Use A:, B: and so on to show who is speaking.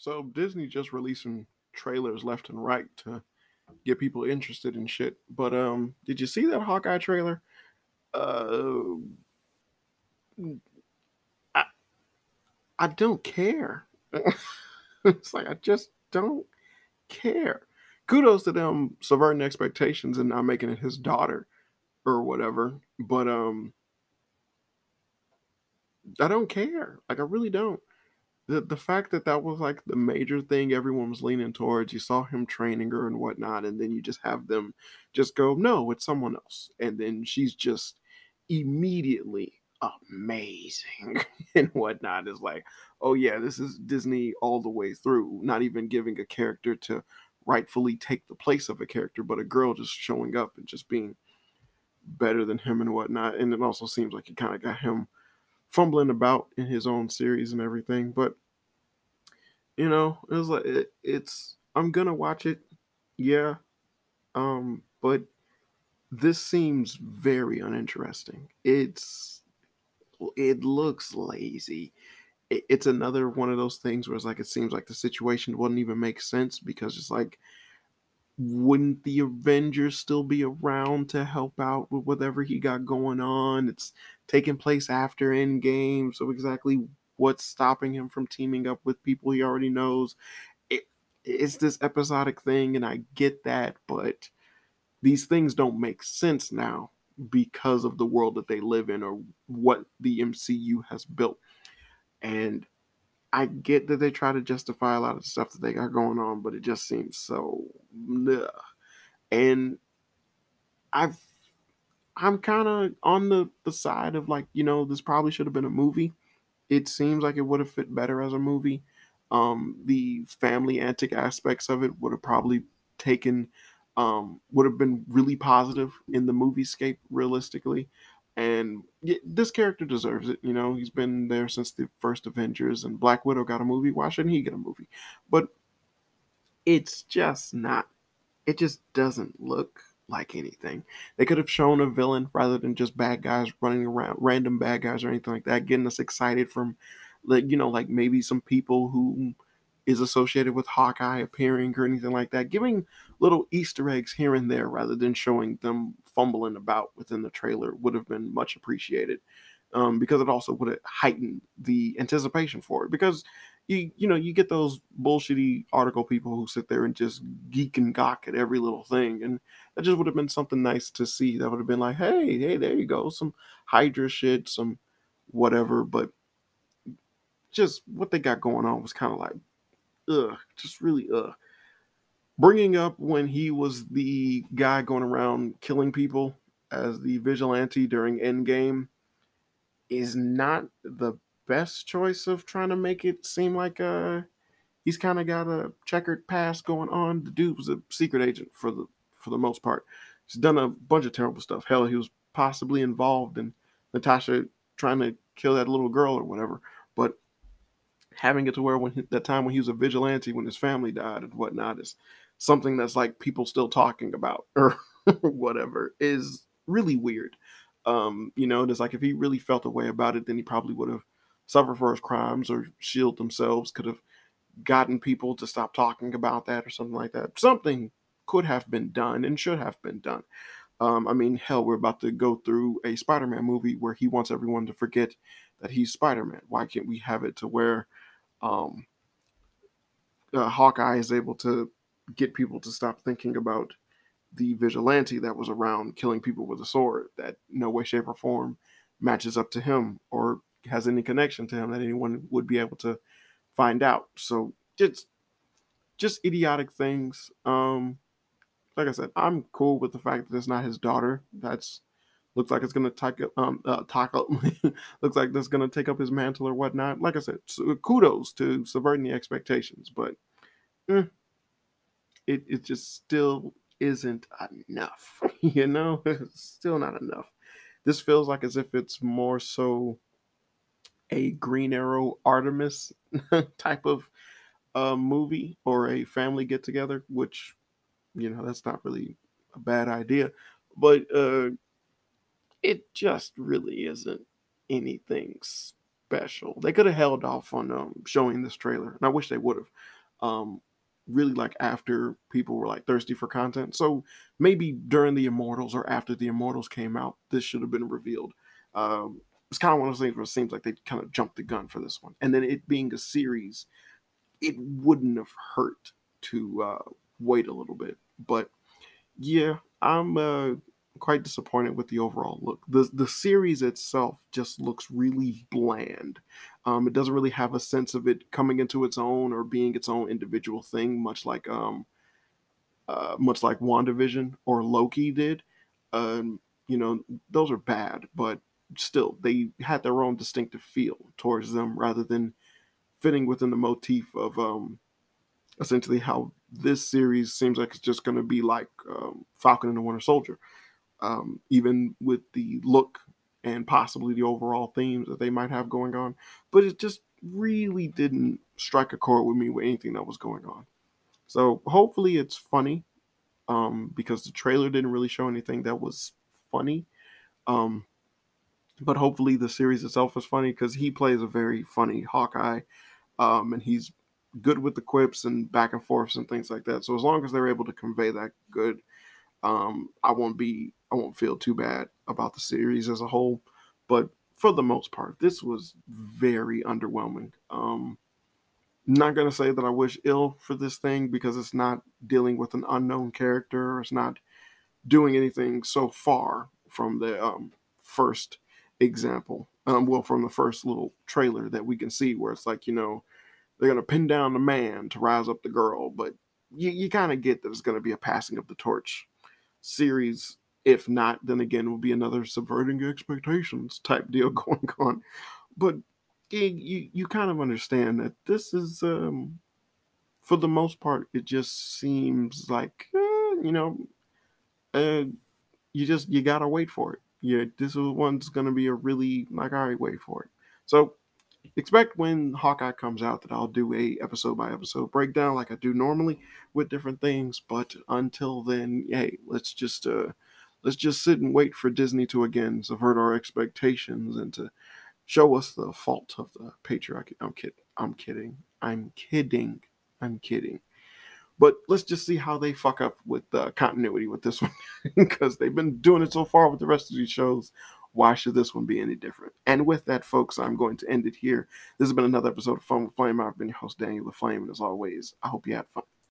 A: So Disney just releasing trailers left and right to get people interested in shit. But um, did you see that Hawkeye trailer? Uh, I I don't care. it's like I just don't care. Kudos to them subverting expectations and not making it his daughter or whatever. But um, I don't care. Like I really don't the the fact that that was like the major thing everyone was leaning towards. You saw him training her and whatnot, and then you just have them just go, no, it's someone else, and then she's just immediately amazing and whatnot. Is like, oh yeah, this is Disney all the way through. Not even giving a character to rightfully take the place of a character, but a girl just showing up and just being better than him and whatnot. And it also seems like it kind of got him fumbling about in his own series and everything. But you know, it was like it, it's I'm gonna watch it, yeah. Um, but this seems very uninteresting. It's it looks lazy. It, it's another one of those things where it's like it seems like the situation wouldn't even make sense because it's like wouldn't the Avengers still be around to help out with whatever he got going on? It's taking place after Endgame, so exactly what's stopping him from teaming up with people he already knows? It, it's this episodic thing, and I get that, but these things don't make sense now because of the world that they live in or what the MCU has built. And I get that they try to justify a lot of the stuff that they got going on, but it just seems so. And I've I'm kind of on the the side of like you know this probably should have been a movie. It seems like it would have fit better as a movie. Um, the family antic aspects of it would have probably taken um, would have been really positive in the movie scape realistically and this character deserves it. You know, he's been there since the first Avengers, and Black Widow got a movie. Why shouldn't he get a movie? But it's just not. It just doesn't look like anything. They could have shown a villain rather than just bad guys running around, random bad guys or anything like that, getting us excited from, like you know, like maybe some people who is associated with Hawkeye appearing or anything like that. Giving little Easter eggs here and there rather than showing them fumbling about within the trailer would have been much appreciated. Um, because it also would have heightened the anticipation for it. Because you you know you get those bullshitty article people who sit there and just geek and gawk at every little thing, and that just would have been something nice to see. That would have been like, hey, hey, there you go, some Hydra shit, some whatever. But just what they got going on was kind of like ugh, just really ugh. Bringing up when he was the guy going around killing people as the vigilante during Endgame is not the best choice of trying to make it seem like uh he's kind of got a checkered past going on. The dude was a secret agent for the for the most part. He's done a bunch of terrible stuff. Hell, he was possibly involved in Natasha trying to kill that little girl or whatever. But having it to where when he, that time when he was a vigilante when his family died and whatnot is something that's like people still talking about or whatever is really weird. Um, you know, it's like if he really felt a way about it, then he probably would have suffered for his crimes or shield themselves, could have gotten people to stop talking about that or something like that. Something could have been done and should have been done. Um, I mean, hell, we're about to go through a Spider Man movie where he wants everyone to forget that he's Spider Man. Why can't we have it to where um, uh, Hawkeye is able to get people to stop thinking about the vigilante that was around killing people with a sword that no way, shape, or form matches up to him or has any connection to him that anyone would be able to find out. So just just idiotic things. Um, like I said, I'm cool with the fact that it's not his daughter. That's looks like it's gonna take um uh, looks like that's gonna take up his mantle or whatnot. Like I said, so kudos to subverting the expectations, but eh, it it just still isn't enough. you know, it's still not enough. This feels like as if it's more so a Green Arrow Artemis type of uh, movie or a family get together, which you know that's not really a bad idea, but uh, it just really isn't anything special. They could have held off on um, showing this trailer, and I wish they would have. Um, really like after people were like thirsty for content. So maybe during the Immortals or after the Immortals came out, this should have been revealed. Um, it's kind of one of those things where it seems like they kind of jumped the gun for this one. And then it being a series, it wouldn't have hurt to uh, wait a little bit. But yeah, I'm uh, quite disappointed with the overall look. The the series itself just looks really bland. Um, it doesn't really have a sense of it coming into its own or being its own individual thing, much like um, uh, much like WandaVision or Loki did. Um, you know, those are bad, but still, they had their own distinctive feel towards them rather than fitting within the motif of um, essentially how this series seems like it's just going to be like um, Falcon and the Winter Soldier um, even with the look and possibly the overall themes that they might have going on. But it just really didn't strike a chord with me with anything that was going on. So hopefully it's funny um, because the trailer didn't really show anything that was funny. Um, but hopefully the series itself is funny because he plays a very funny Hawkeye um, and he's good with the quips and back and forths and things like that. So as long as they're able to convey that good, um, I won't be I won't feel too bad about the series as a whole. But for the most part, this was very underwhelming. Um, not gonna say that I wish ill for this thing because it's not dealing with an unknown character. It's not doing anything so far from the um, first example. Um, well, from the first little trailer that we can see, where it's like you know they're gonna pin down the man to rise up the girl, but you, you kind of get that it's gonna be a passing of the torch series. If not, then again, will be another subverting expectations type deal going on. But you you kind of understand that this is, um, for the most part, it just seems like uh, you know, uh, you just you gotta wait for it. Yeah, this one's gonna be a really like all right, wait for it. So expect when Hawkeye comes out that I'll do a episode by episode breakdown like I do normally with different things. But until then, hey, let's just uh let's just sit and wait for Disney to again subvert our expectations and to show us the fault of the patriarchy. I'm kidding. I'm kidding. I'm kidding. I'm kidding. But let's just see how they fuck up with uh, continuity with this one because they've been doing it so far with the rest of these shows why should this one be any different? And with that, folks, I'm going to end it here. This has been another episode of Fun with Flame. I've been your host, Daniel the Flame, and as always, I hope you had fun.